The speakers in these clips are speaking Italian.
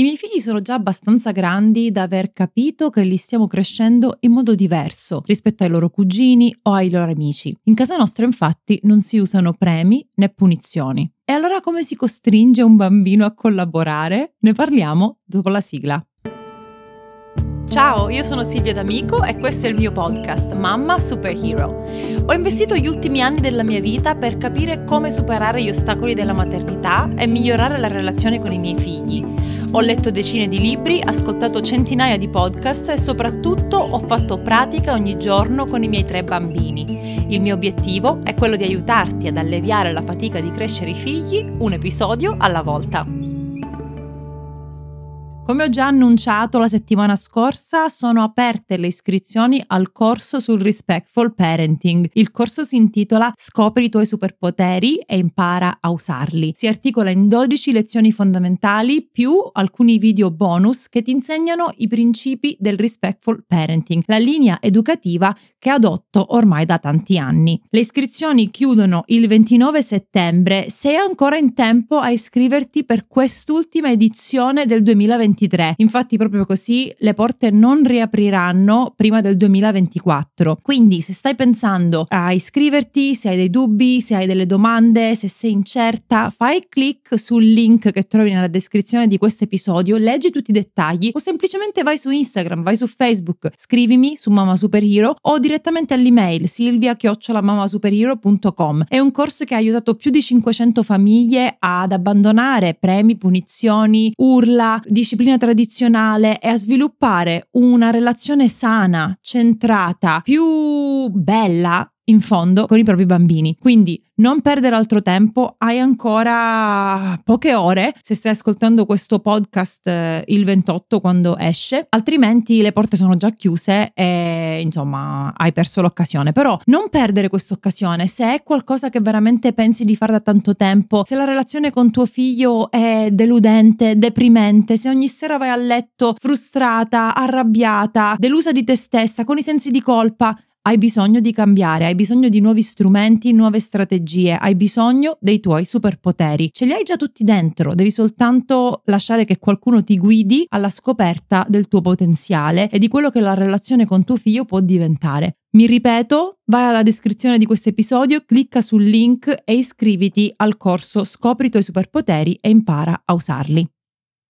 I miei figli sono già abbastanza grandi da aver capito che li stiamo crescendo in modo diverso rispetto ai loro cugini o ai loro amici. In casa nostra infatti non si usano premi né punizioni. E allora come si costringe un bambino a collaborare? Ne parliamo dopo la sigla. Ciao, io sono Silvia D'Amico e questo è il mio podcast Mamma Superhero. Ho investito gli ultimi anni della mia vita per capire come superare gli ostacoli della maternità e migliorare la relazione con i miei figli. Ho letto decine di libri, ascoltato centinaia di podcast e soprattutto ho fatto pratica ogni giorno con i miei tre bambini. Il mio obiettivo è quello di aiutarti ad alleviare la fatica di crescere i figli un episodio alla volta. Come ho già annunciato la settimana scorsa, sono aperte le iscrizioni al corso sul Respectful Parenting. Il corso si intitola Scopri i tuoi superpoteri e impara a usarli. Si articola in 12 lezioni fondamentali più alcuni video bonus che ti insegnano i principi del Respectful Parenting, la linea educativa che adotto ormai da tanti anni. Le iscrizioni chiudono il 29 settembre. Sei ancora in tempo a iscriverti per quest'ultima edizione del 2023 2023. Infatti proprio così le porte non riapriranno prima del 2024. Quindi se stai pensando a iscriverti, se hai dei dubbi, se hai delle domande, se sei incerta, fai clic sul link che trovi nella descrizione di questo episodio, leggi tutti i dettagli o semplicemente vai su Instagram, vai su Facebook, scrivimi su Mama Superhero o direttamente all'email silvia-mamasuperhero.com. È un corso che ha aiutato più di 500 famiglie ad abbandonare premi, punizioni, urla, discipline disciplina tradizionale e a sviluppare una relazione sana, centrata, più bella in fondo con i propri bambini. Quindi non perdere altro tempo, hai ancora poche ore se stai ascoltando questo podcast eh, il 28 quando esce, altrimenti le porte sono già chiuse e insomma hai perso l'occasione. Però non perdere questa occasione se è qualcosa che veramente pensi di fare da tanto tempo, se la relazione con tuo figlio è deludente, deprimente, se ogni sera vai a letto frustrata, arrabbiata, delusa di te stessa, con i sensi di colpa, hai bisogno di cambiare, hai bisogno di nuovi strumenti, nuove strategie, hai bisogno dei tuoi superpoteri. Ce li hai già tutti dentro, devi soltanto lasciare che qualcuno ti guidi alla scoperta del tuo potenziale e di quello che la relazione con tuo figlio può diventare. Mi ripeto, vai alla descrizione di questo episodio, clicca sul link e iscriviti al corso Scopri i tuoi superpoteri e impara a usarli.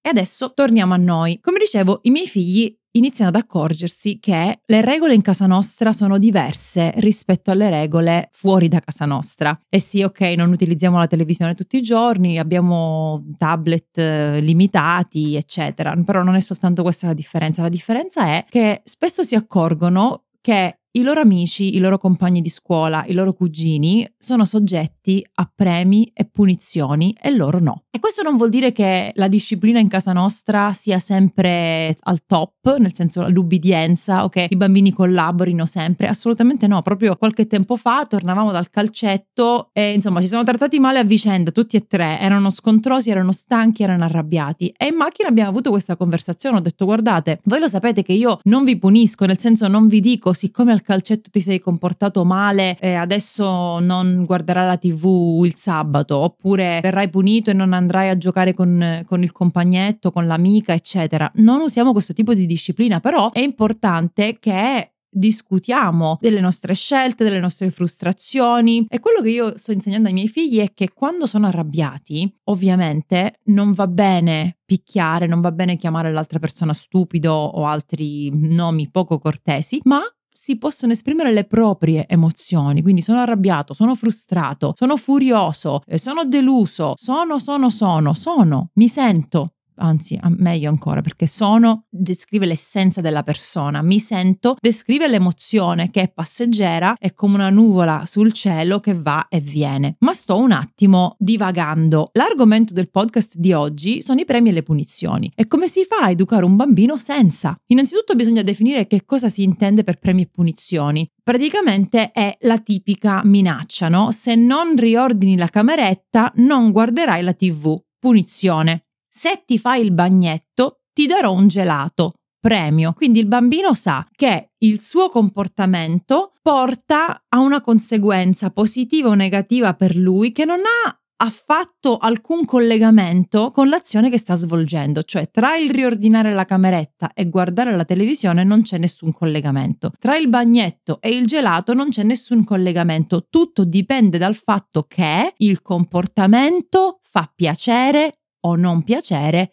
E adesso torniamo a noi. Come dicevo, i miei figli iniziano ad accorgersi che le regole in casa nostra sono diverse rispetto alle regole fuori da casa nostra. E sì, ok, non utilizziamo la televisione tutti i giorni, abbiamo tablet eh, limitati, eccetera, però non è soltanto questa la differenza. La differenza è che spesso si accorgono che i loro amici, i loro compagni di scuola, i loro cugini sono soggetti a premi e punizioni e loro no. E questo non vuol dire che la disciplina in casa nostra sia sempre al top, nel senso l'ubbidienza o che i bambini collaborino sempre, assolutamente no. Proprio qualche tempo fa tornavamo dal calcetto e insomma si sono trattati male a vicenda, tutti e tre, erano scontrosi, erano stanchi, erano arrabbiati e in macchina abbiamo avuto questa conversazione, ho detto guardate, voi lo sapete che io non vi punisco, nel senso non vi dico siccome al al calcetto ti sei comportato male e adesso non guarderai la tv il sabato, oppure verrai punito e non andrai a giocare con, con il compagnetto, con l'amica, eccetera. Non usiamo questo tipo di disciplina, però è importante che discutiamo delle nostre scelte, delle nostre frustrazioni e quello che io sto insegnando ai miei figli è che quando sono arrabbiati, ovviamente non va bene picchiare, non va bene chiamare l'altra persona stupido o altri nomi poco cortesi, ma si possono esprimere le proprie emozioni, quindi sono arrabbiato, sono frustrato, sono furioso, eh, sono deluso, sono, sono, sono, sono, mi sento, anzi meglio ancora perché sono descrive l'essenza della persona, mi sento descrive l'emozione che è passeggera, è come una nuvola sul cielo che va e viene. Ma sto un attimo divagando. L'argomento del podcast di oggi sono i premi e le punizioni. E come si fa a educare un bambino senza? Innanzitutto bisogna definire che cosa si intende per premi e punizioni. Praticamente è la tipica minaccia, no? Se non riordini la cameretta, non guarderai la TV. Punizione se ti fai il bagnetto ti darò un gelato. Premio. Quindi il bambino sa che il suo comportamento porta a una conseguenza positiva o negativa per lui che non ha ha fatto alcun collegamento con l'azione che sta svolgendo, cioè tra il riordinare la cameretta e guardare la televisione non c'è nessun collegamento, tra il bagnetto e il gelato non c'è nessun collegamento, tutto dipende dal fatto che il comportamento fa piacere o non piacere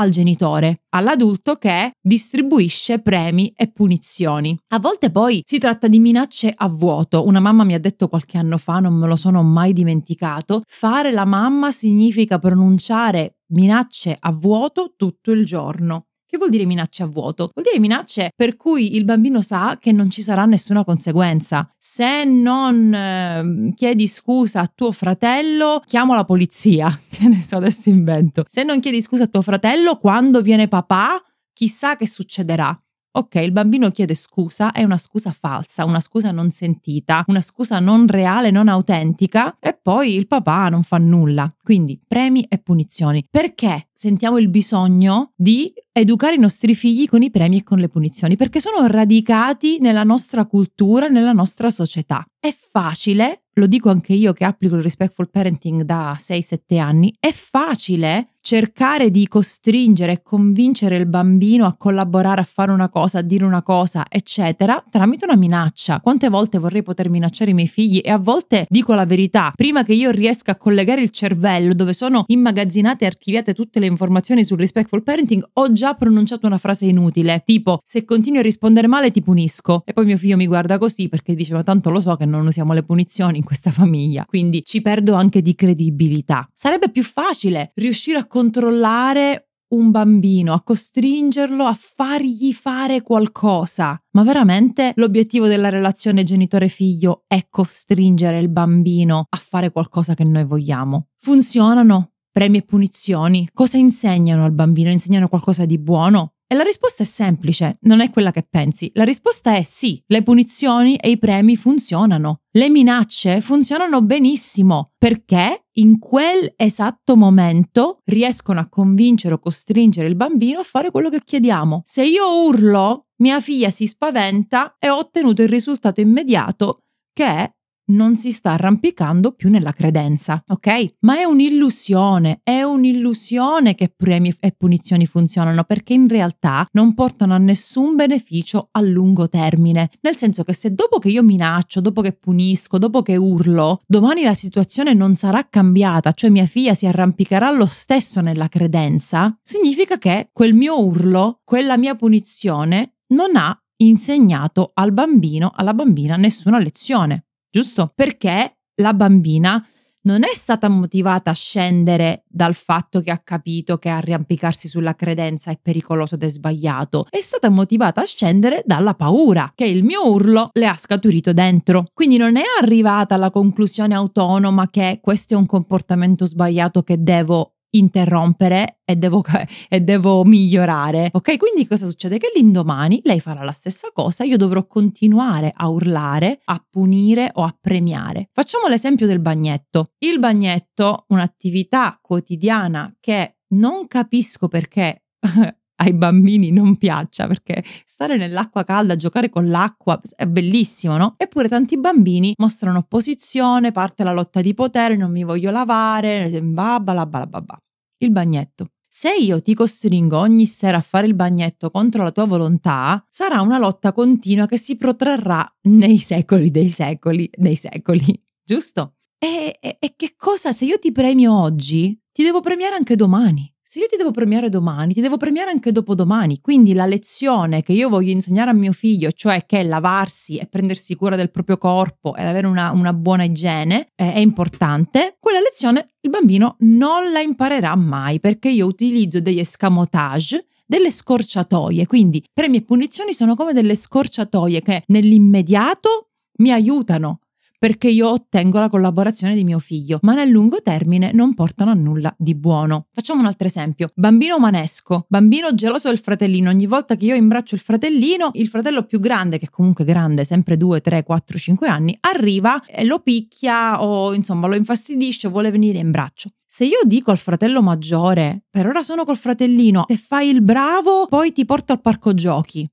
al genitore, all'adulto che distribuisce premi e punizioni. A volte poi si tratta di minacce a vuoto. Una mamma mi ha detto qualche anno fa, non me lo sono mai dimenticato, fare la mamma significa pronunciare minacce a vuoto tutto il giorno. Che vuol dire minacce a vuoto? Vuol dire minacce per cui il bambino sa che non ci sarà nessuna conseguenza. Se non eh, chiedi scusa a tuo fratello, chiamo la polizia. Che ne so, adesso invento. Se non chiedi scusa a tuo fratello, quando viene papà, chissà che succederà. Ok, il bambino chiede scusa, è una scusa falsa, una scusa non sentita, una scusa non reale, non autentica e poi il papà non fa nulla. Quindi premi e punizioni. Perché sentiamo il bisogno di educare i nostri figli con i premi e con le punizioni? Perché sono radicati nella nostra cultura, nella nostra società. È facile lo dico anche io che applico il respectful parenting da 6-7 anni, è facile cercare di costringere e convincere il bambino a collaborare, a fare una cosa, a dire una cosa, eccetera, tramite una minaccia. Quante volte vorrei poter minacciare i miei figli e a volte dico la verità, prima che io riesca a collegare il cervello dove sono immagazzinate e archiviate tutte le informazioni sul respectful parenting, ho già pronunciato una frase inutile, tipo se continui a rispondere male ti punisco. E poi mio figlio mi guarda così perché dice ma tanto lo so che non usiamo le punizioni in questa famiglia, quindi ci perdo anche di credibilità. Sarebbe più facile riuscire a controllare un bambino, a costringerlo a fargli fare qualcosa. Ma veramente l'obiettivo della relazione genitore-figlio è costringere il bambino a fare qualcosa che noi vogliamo. Funzionano premi e punizioni? Cosa insegnano al bambino? Insegnano qualcosa di buono? E la risposta è semplice, non è quella che pensi. La risposta è sì, le punizioni e i premi funzionano. Le minacce funzionano benissimo perché in quel esatto momento riescono a convincere o costringere il bambino a fare quello che chiediamo. Se io urlo, mia figlia si spaventa e ho ottenuto il risultato immediato che è non si sta arrampicando più nella credenza, ok? Ma è un'illusione, è un'illusione che premi e punizioni funzionano perché in realtà non portano a nessun beneficio a lungo termine. Nel senso che se dopo che io minaccio, dopo che punisco, dopo che urlo, domani la situazione non sarà cambiata, cioè mia figlia si arrampicherà lo stesso nella credenza, significa che quel mio urlo, quella mia punizione non ha insegnato al bambino, alla bambina nessuna lezione giusto? Perché la bambina non è stata motivata a scendere dal fatto che ha capito che arrampicarsi sulla credenza è pericoloso ed è sbagliato, è stata motivata a scendere dalla paura che il mio urlo le ha scaturito dentro. Quindi non è arrivata alla conclusione autonoma che questo è un comportamento sbagliato che devo interrompere e devo, e devo, migliorare. Ok, quindi cosa succede? Che l'indomani lei farà la stessa cosa, io dovrò continuare a urlare, a punire o a premiare. Facciamo l'esempio del bagnetto. Il bagnetto, un'attività quotidiana che non capisco perché ai bambini non piaccia perché stare nell'acqua calda, giocare con l'acqua è bellissimo, no? Eppure tanti bambini mostrano opposizione, parte la lotta di potere, non mi voglio lavare, babba, la babba. Il bagnetto. Se io ti costringo ogni sera a fare il bagnetto contro la tua volontà, sarà una lotta continua che si protrarrà nei secoli dei secoli dei secoli, giusto? E, e, e che cosa se io ti premio oggi, ti devo premiare anche domani? Se io ti devo premiare domani, ti devo premiare anche dopodomani. Quindi la lezione che io voglio insegnare a mio figlio, cioè che lavarsi e prendersi cura del proprio corpo ed avere una, una buona igiene eh, è importante, quella lezione il bambino non la imparerà mai perché io utilizzo degli escamotage delle scorciatoie. Quindi premi e punizioni sono come delle scorciatoie che nell'immediato mi aiutano perché io ottengo la collaborazione di mio figlio, ma nel lungo termine non portano a nulla di buono. Facciamo un altro esempio. Bambino manesco, bambino geloso del fratellino. Ogni volta che io imbraccio il fratellino, il fratello più grande, che comunque grande, sempre 2, 3, 4, 5 anni, arriva e lo picchia o insomma lo infastidisce, vuole venire in braccio. Se io dico al fratello maggiore, per ora sono col fratellino, se fai il bravo, poi ti porto al parco giochi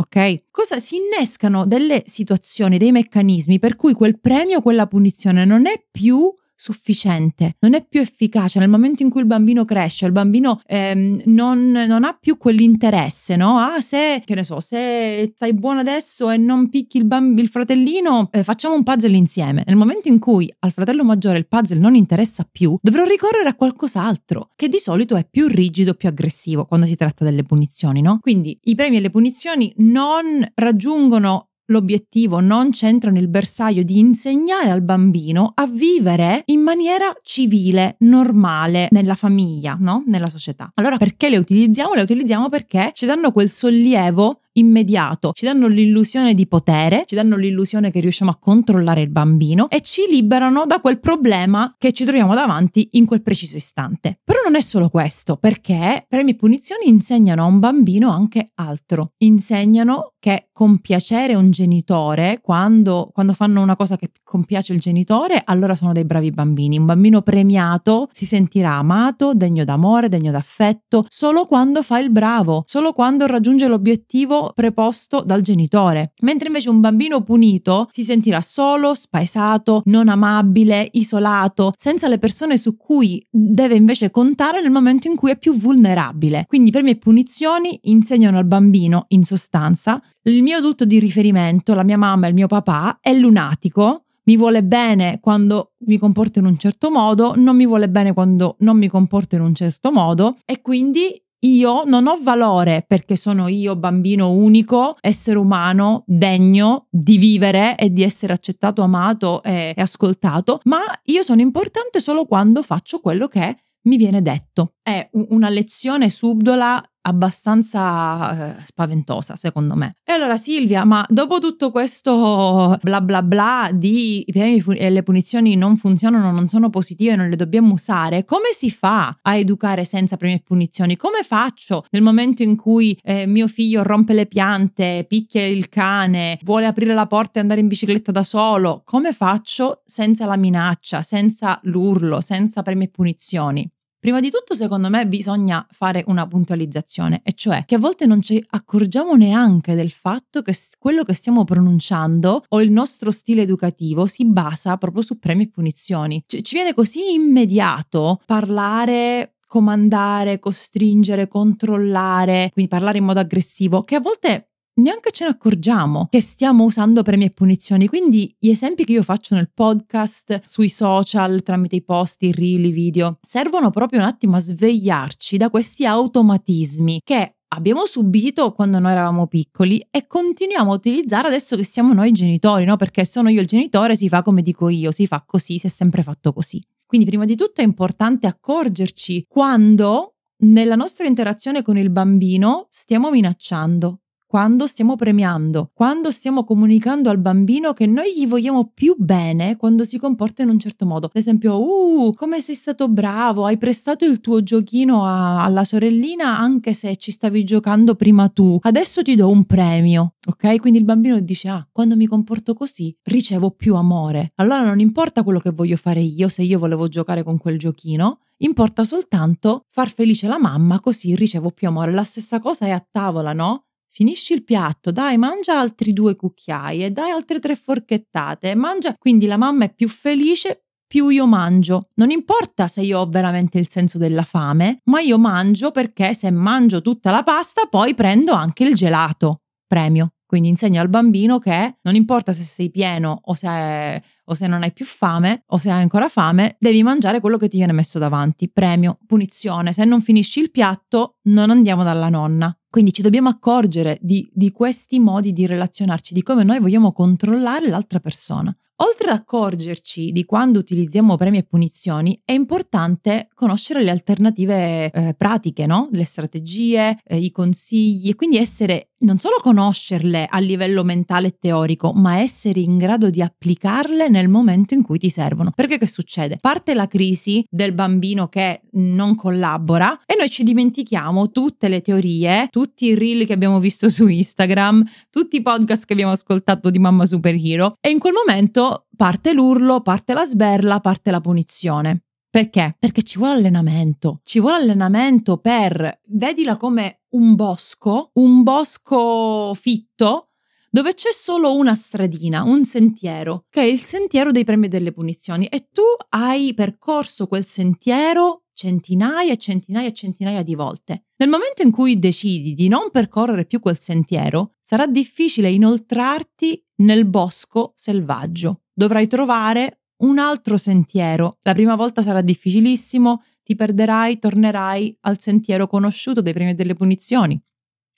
ok? Cosa si innescano delle situazioni, dei meccanismi per cui quel premio, quella punizione non è più sufficiente, non è più efficace nel momento in cui il bambino cresce, il bambino ehm, non, non, ha più quell'interesse, no? Ah, se, che ne so, se stai buono adesso e non picchi il, bamb- il fratellino, eh, facciamo un puzzle insieme. Nel momento in cui al fratello maggiore il puzzle non interessa più, dovrò ricorrere a qualcos'altro, che di solito è più rigido, più aggressivo quando si tratta delle punizioni, no? Quindi i premi e le punizioni non raggiungono L'obiettivo non c'entra nel bersaglio di insegnare al bambino a vivere in maniera civile, normale, nella famiglia, no? Nella società. Allora perché le utilizziamo? Le utilizziamo perché ci danno quel sollievo immediato, ci danno l'illusione di potere, ci danno l'illusione che riusciamo a controllare il bambino e ci liberano da quel problema che ci troviamo davanti in quel preciso istante. Però non è solo questo, perché premi e punizioni insegnano a un bambino anche altro. Insegnano che compiacere un genitore, quando, quando fanno una cosa che compiace il genitore, allora sono dei bravi bambini. Un bambino premiato si sentirà amato, degno d'amore, degno d'affetto, solo quando fa il bravo, solo quando raggiunge l'obiettivo preposto dal genitore, mentre invece un bambino punito si sentirà solo, spaesato, non amabile, isolato, senza le persone su cui deve invece contare nel momento in cui è più vulnerabile. Quindi premi e punizioni insegnano al bambino, in sostanza, il mio adulto di riferimento, la mia mamma e il mio papà, è lunatico, mi vuole bene quando mi comporto in un certo modo, non mi vuole bene quando non mi comporto in un certo modo e quindi io non ho valore perché sono io bambino unico, essere umano, degno di vivere e di essere accettato, amato e, ascoltato, ma io sono importante solo quando faccio quello che mi viene detto. È una lezione subdola abbastanza eh, spaventosa, secondo me. E allora Silvia, ma dopo tutto questo bla bla bla di i premi e le punizioni non funzionano, non sono positive, non le dobbiamo usare, come si fa a educare senza premi e punizioni? Come faccio nel momento in cui eh, mio figlio rompe le piante, picchia il cane, vuole aprire la porta e andare in bicicletta da solo? Come faccio senza la minaccia, senza l'urlo, senza premi e punizioni? Prima di tutto, secondo me, bisogna fare una puntualizzazione, e cioè che a volte non ci accorgiamo neanche del fatto che quello che stiamo pronunciando o il nostro stile educativo si basa proprio su premi e punizioni. Cioè, ci viene così immediato parlare comandare, costringere, controllare, quindi parlare in modo aggressivo, che a volte neanche ce ne accorgiamo che stiamo usando premi e punizioni. Quindi gli esempi che io faccio nel podcast, sui social, tramite i post, i reel, i video, servono proprio un attimo a svegliarci da questi automatismi che abbiamo subito quando noi eravamo piccoli e continuiamo a utilizzare adesso che siamo noi genitori, no? Perché sono io il genitore, si fa come dico io, si fa così, si è sempre fatto così. Quindi prima di tutto è importante accorgerci quando nella nostra interazione con il bambino stiamo minacciando, quando stiamo premiando, quando stiamo comunicando al bambino che noi gli vogliamo più bene quando si comporta in un certo modo. Ad esempio, uh, come sei stato bravo, hai prestato il tuo giochino a, alla sorellina anche se ci stavi giocando prima tu. Adesso ti do un premio, ok? Quindi il bambino dice, ah, quando mi comporto così ricevo più amore. Allora non importa quello che voglio fare io, se io volevo giocare con quel giochino, importa soltanto far felice la mamma così ricevo più amore. La stessa cosa è a tavola, no? Finisci il piatto, dai, mangia altri due cucchiai dai altre tre forchettate, mangia. Quindi la mamma è più felice più io mangio. Non importa se io ho veramente il senso della fame, ma io mangio perché se mangio tutta la pasta poi prendo anche il gelato. Premio. Quindi insegno al bambino che non importa se sei pieno o se, o se, non hai più fame o se hai ancora fame, devi mangiare quello che ti viene messo davanti. Premio, punizione. Se non finisci il piatto, non andiamo dalla nonna. Quindi ci dobbiamo accorgere di, di questi modi di relazionarci, di come noi vogliamo controllare l'altra persona. Oltre ad accorgerci di quando utilizziamo premi e punizioni, è importante conoscere le alternative eh, pratiche, no? le strategie, eh, i consigli e quindi essere non solo conoscerle a livello mentale e teorico, ma essere in grado di applicarle nel momento in cui ti servono. Perché che succede? Parte la crisi del bambino che non collabora e noi ci dimentichiamo tutte le teorie, tutti i reel che abbiamo visto su Instagram, tutti i podcast che abbiamo ascoltato di Mamma Superhero e in quel momento parte l'urlo, parte la sberla, parte la punizione. Perché? Perché ci vuole allenamento. Ci vuole allenamento per, vedila come un bosco, un bosco fitto dove c'è solo una stradina, un sentiero, che è il sentiero dei premi e delle punizioni e tu hai percorso quel sentiero centinaia e centinaia e centinaia di volte. Nel momento in cui decidi di non percorrere più quel sentiero, sarà difficile inoltrarti nel bosco selvaggio. Dovrai trovare un altro sentiero. La prima volta sarà difficilissimo, ti perderai, tornerai al sentiero conosciuto dei premi e delle punizioni.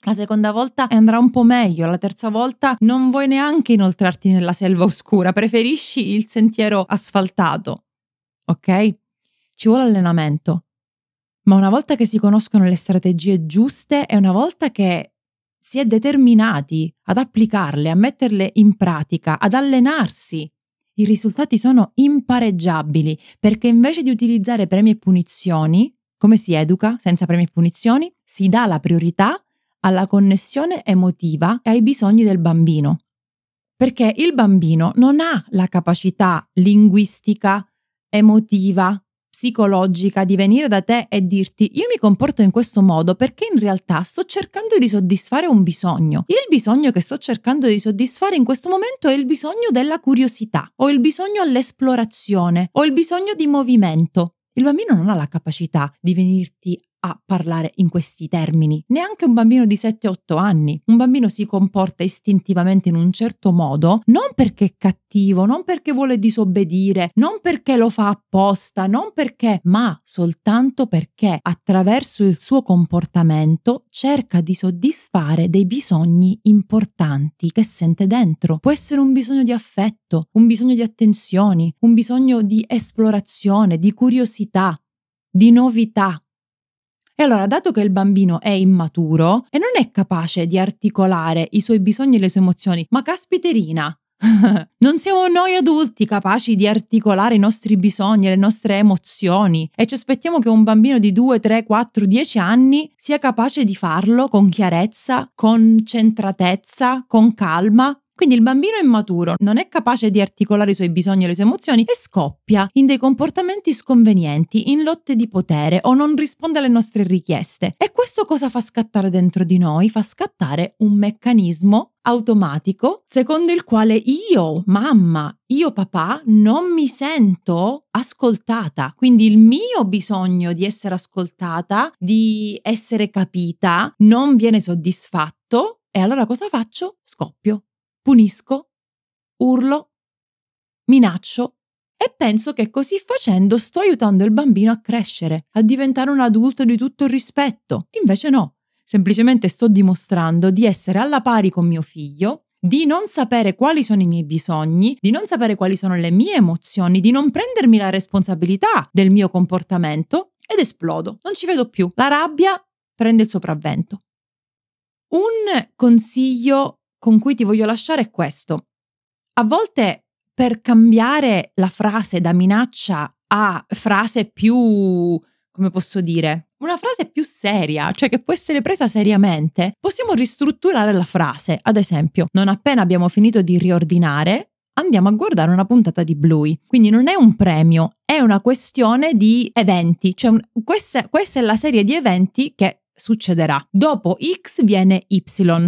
La seconda volta andrà un po' meglio, la terza volta non vuoi neanche inoltrarti nella selva oscura, preferisci il sentiero asfaltato. Ok? Ci vuole allenamento. Ma una volta che si conoscono le strategie giuste e una volta che si è determinati ad applicarle, a metterle in pratica, ad allenarsi, i risultati sono impareggiabili perché invece di utilizzare premi e punizioni, come si educa senza premi e punizioni? Si dà la priorità alla connessione emotiva e ai bisogni del bambino. Perché il bambino non ha la capacità linguistica, emotiva, psicologica di venire da te e dirti io mi comporto in questo modo perché in realtà sto cercando di soddisfare un bisogno. Il bisogno che sto cercando di soddisfare in questo momento è il bisogno della curiosità, o il bisogno all'esplorazione, o il bisogno di movimento. Il bambino non ha la capacità di venirti a parlare in questi termini, neanche un bambino di 7-8 anni. Un bambino si comporta istintivamente in un certo modo, non perché è cattivo, non perché vuole disobbedire, non perché lo fa apposta, non perché, ma soltanto perché attraverso il suo comportamento cerca di soddisfare dei bisogni importanti che sente dentro. Può essere un bisogno di affetto, un bisogno di attenzioni, un bisogno di esplorazione, di curiosità, di novità, e allora, dato che il bambino è immaturo e non è capace di articolare i suoi bisogni e le sue emozioni, ma caspiterina, non siamo noi adulti capaci di articolare i nostri bisogni, le nostre emozioni e ci aspettiamo che un bambino di 2, 3, 4, 10 anni sia capace di farlo con chiarezza, con centratezza, con calma. Quindi il bambino immaturo non è capace di articolare i suoi bisogni e le sue emozioni e scoppia in dei comportamenti sconvenienti, in lotte di potere o non risponde alle nostre richieste. E questo cosa fa scattare dentro di noi? Fa scattare un meccanismo automatico secondo il quale io, mamma, io papà, non mi sento ascoltata. Quindi il mio bisogno di essere ascoltata, di essere capita, non viene soddisfatto. E allora cosa faccio? Scoppio punisco, urlo, minaccio e penso che così facendo sto aiutando il bambino a crescere, a diventare un adulto di tutto il rispetto. Invece no, semplicemente sto dimostrando di essere alla pari con mio figlio, di non sapere quali sono i miei bisogni, di non sapere quali sono le mie emozioni, di non prendermi la responsabilità del mio comportamento ed esplodo. Non ci vedo più. La rabbia prende il sopravvento. Un consiglio con cui ti voglio lasciare è questo. A volte per cambiare la frase da minaccia a frase più, come posso dire, una frase più seria, cioè che può essere presa seriamente, possiamo ristrutturare la frase. Ad esempio, non appena abbiamo finito di riordinare, andiamo a guardare una puntata di Bluey. Quindi non è un premio, è una questione di eventi. Cioè, questa, questa è la serie di eventi che succederà. Dopo X viene Y,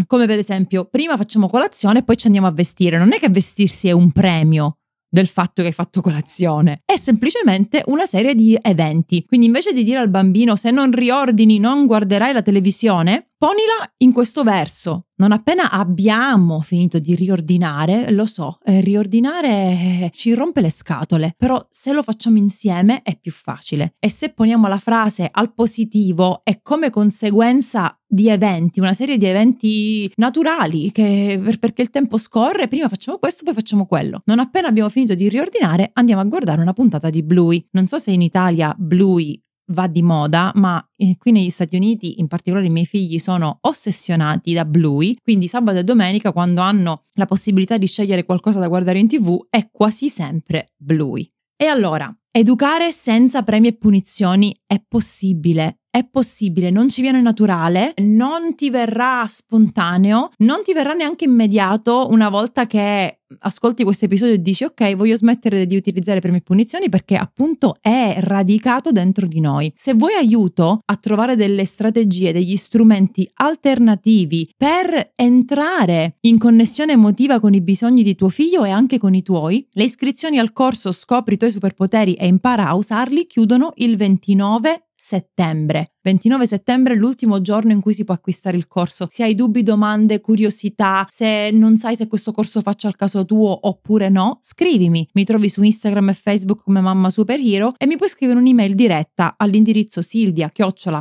come per esempio prima facciamo colazione e poi ci andiamo a vestire. Non è che vestirsi è un premio del fatto che hai fatto colazione, è semplicemente una serie di eventi. Quindi invece di dire al bambino se non riordini non guarderai la televisione, ponila in questo verso. Non appena abbiamo finito di riordinare, lo so, eh, riordinare eh, ci rompe le scatole, però se lo facciamo insieme è più facile. E se poniamo la frase al positivo e come conseguenza di eventi, una serie di eventi naturali che perché il tempo scorre, prima facciamo questo, poi facciamo quello. Non appena abbiamo finito di riordinare, andiamo a guardare una puntata di Bluey. Non so se in Italia Bluey va di moda, ma eh, qui negli Stati Uniti, in particolare i miei figli, sono ossessionati da Bluey, quindi sabato e domenica quando hanno la possibilità di scegliere qualcosa da guardare in tv è quasi sempre Bluey. E allora, educare senza premi e punizioni è possibile, è possibile, non ci viene naturale, non ti verrà spontaneo, non ti verrà neanche immediato una volta che ascolti questo episodio e dici ok, voglio smettere di utilizzare premi e punizioni perché appunto è radicato dentro di noi. Se vuoi aiuto a trovare delle strategie, degli strumenti alternativi per entrare in connessione emotiva con i bisogni di tuo figlio e anche con i tuoi, le iscrizioni al corso Scopri i tuoi superpoteri e impara a usarli chiudono il 29 settembre. 29 settembre è l'ultimo giorno in cui si può acquistare il corso. Se hai dubbi, domande, curiosità, se non sai se questo corso faccia al caso tuo oppure no, scrivimi. Mi trovi su Instagram e Facebook come Mamma Superhero e mi puoi scrivere un'email diretta all'indirizzo silvia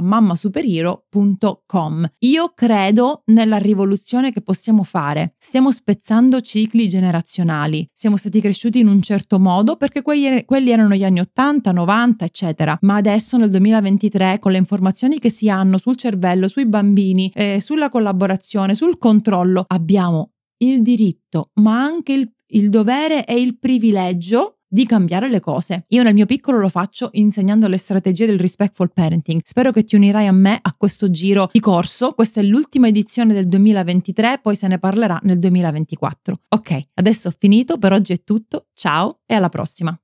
mammasuperiero.com. Io credo nella rivoluzione che possiamo fare. Stiamo spezzando cicli generazionali. Siamo stati cresciuti in un certo modo perché quelli, quelli erano gli anni 80, 90, eccetera. Ma adesso nel 2023 con le informazioni informazioni che si hanno sul cervello, sui bambini, eh, sulla collaborazione, sul controllo, abbiamo il diritto, ma anche il, il dovere e il privilegio di cambiare le cose. Io nel mio piccolo lo faccio insegnando le strategie del respectful parenting. Spero che ti unirai a me a questo giro di corso. Questa è l'ultima edizione del 2023, poi se ne parlerà nel 2024. Ok, adesso ho finito, per oggi è tutto. Ciao e alla prossima.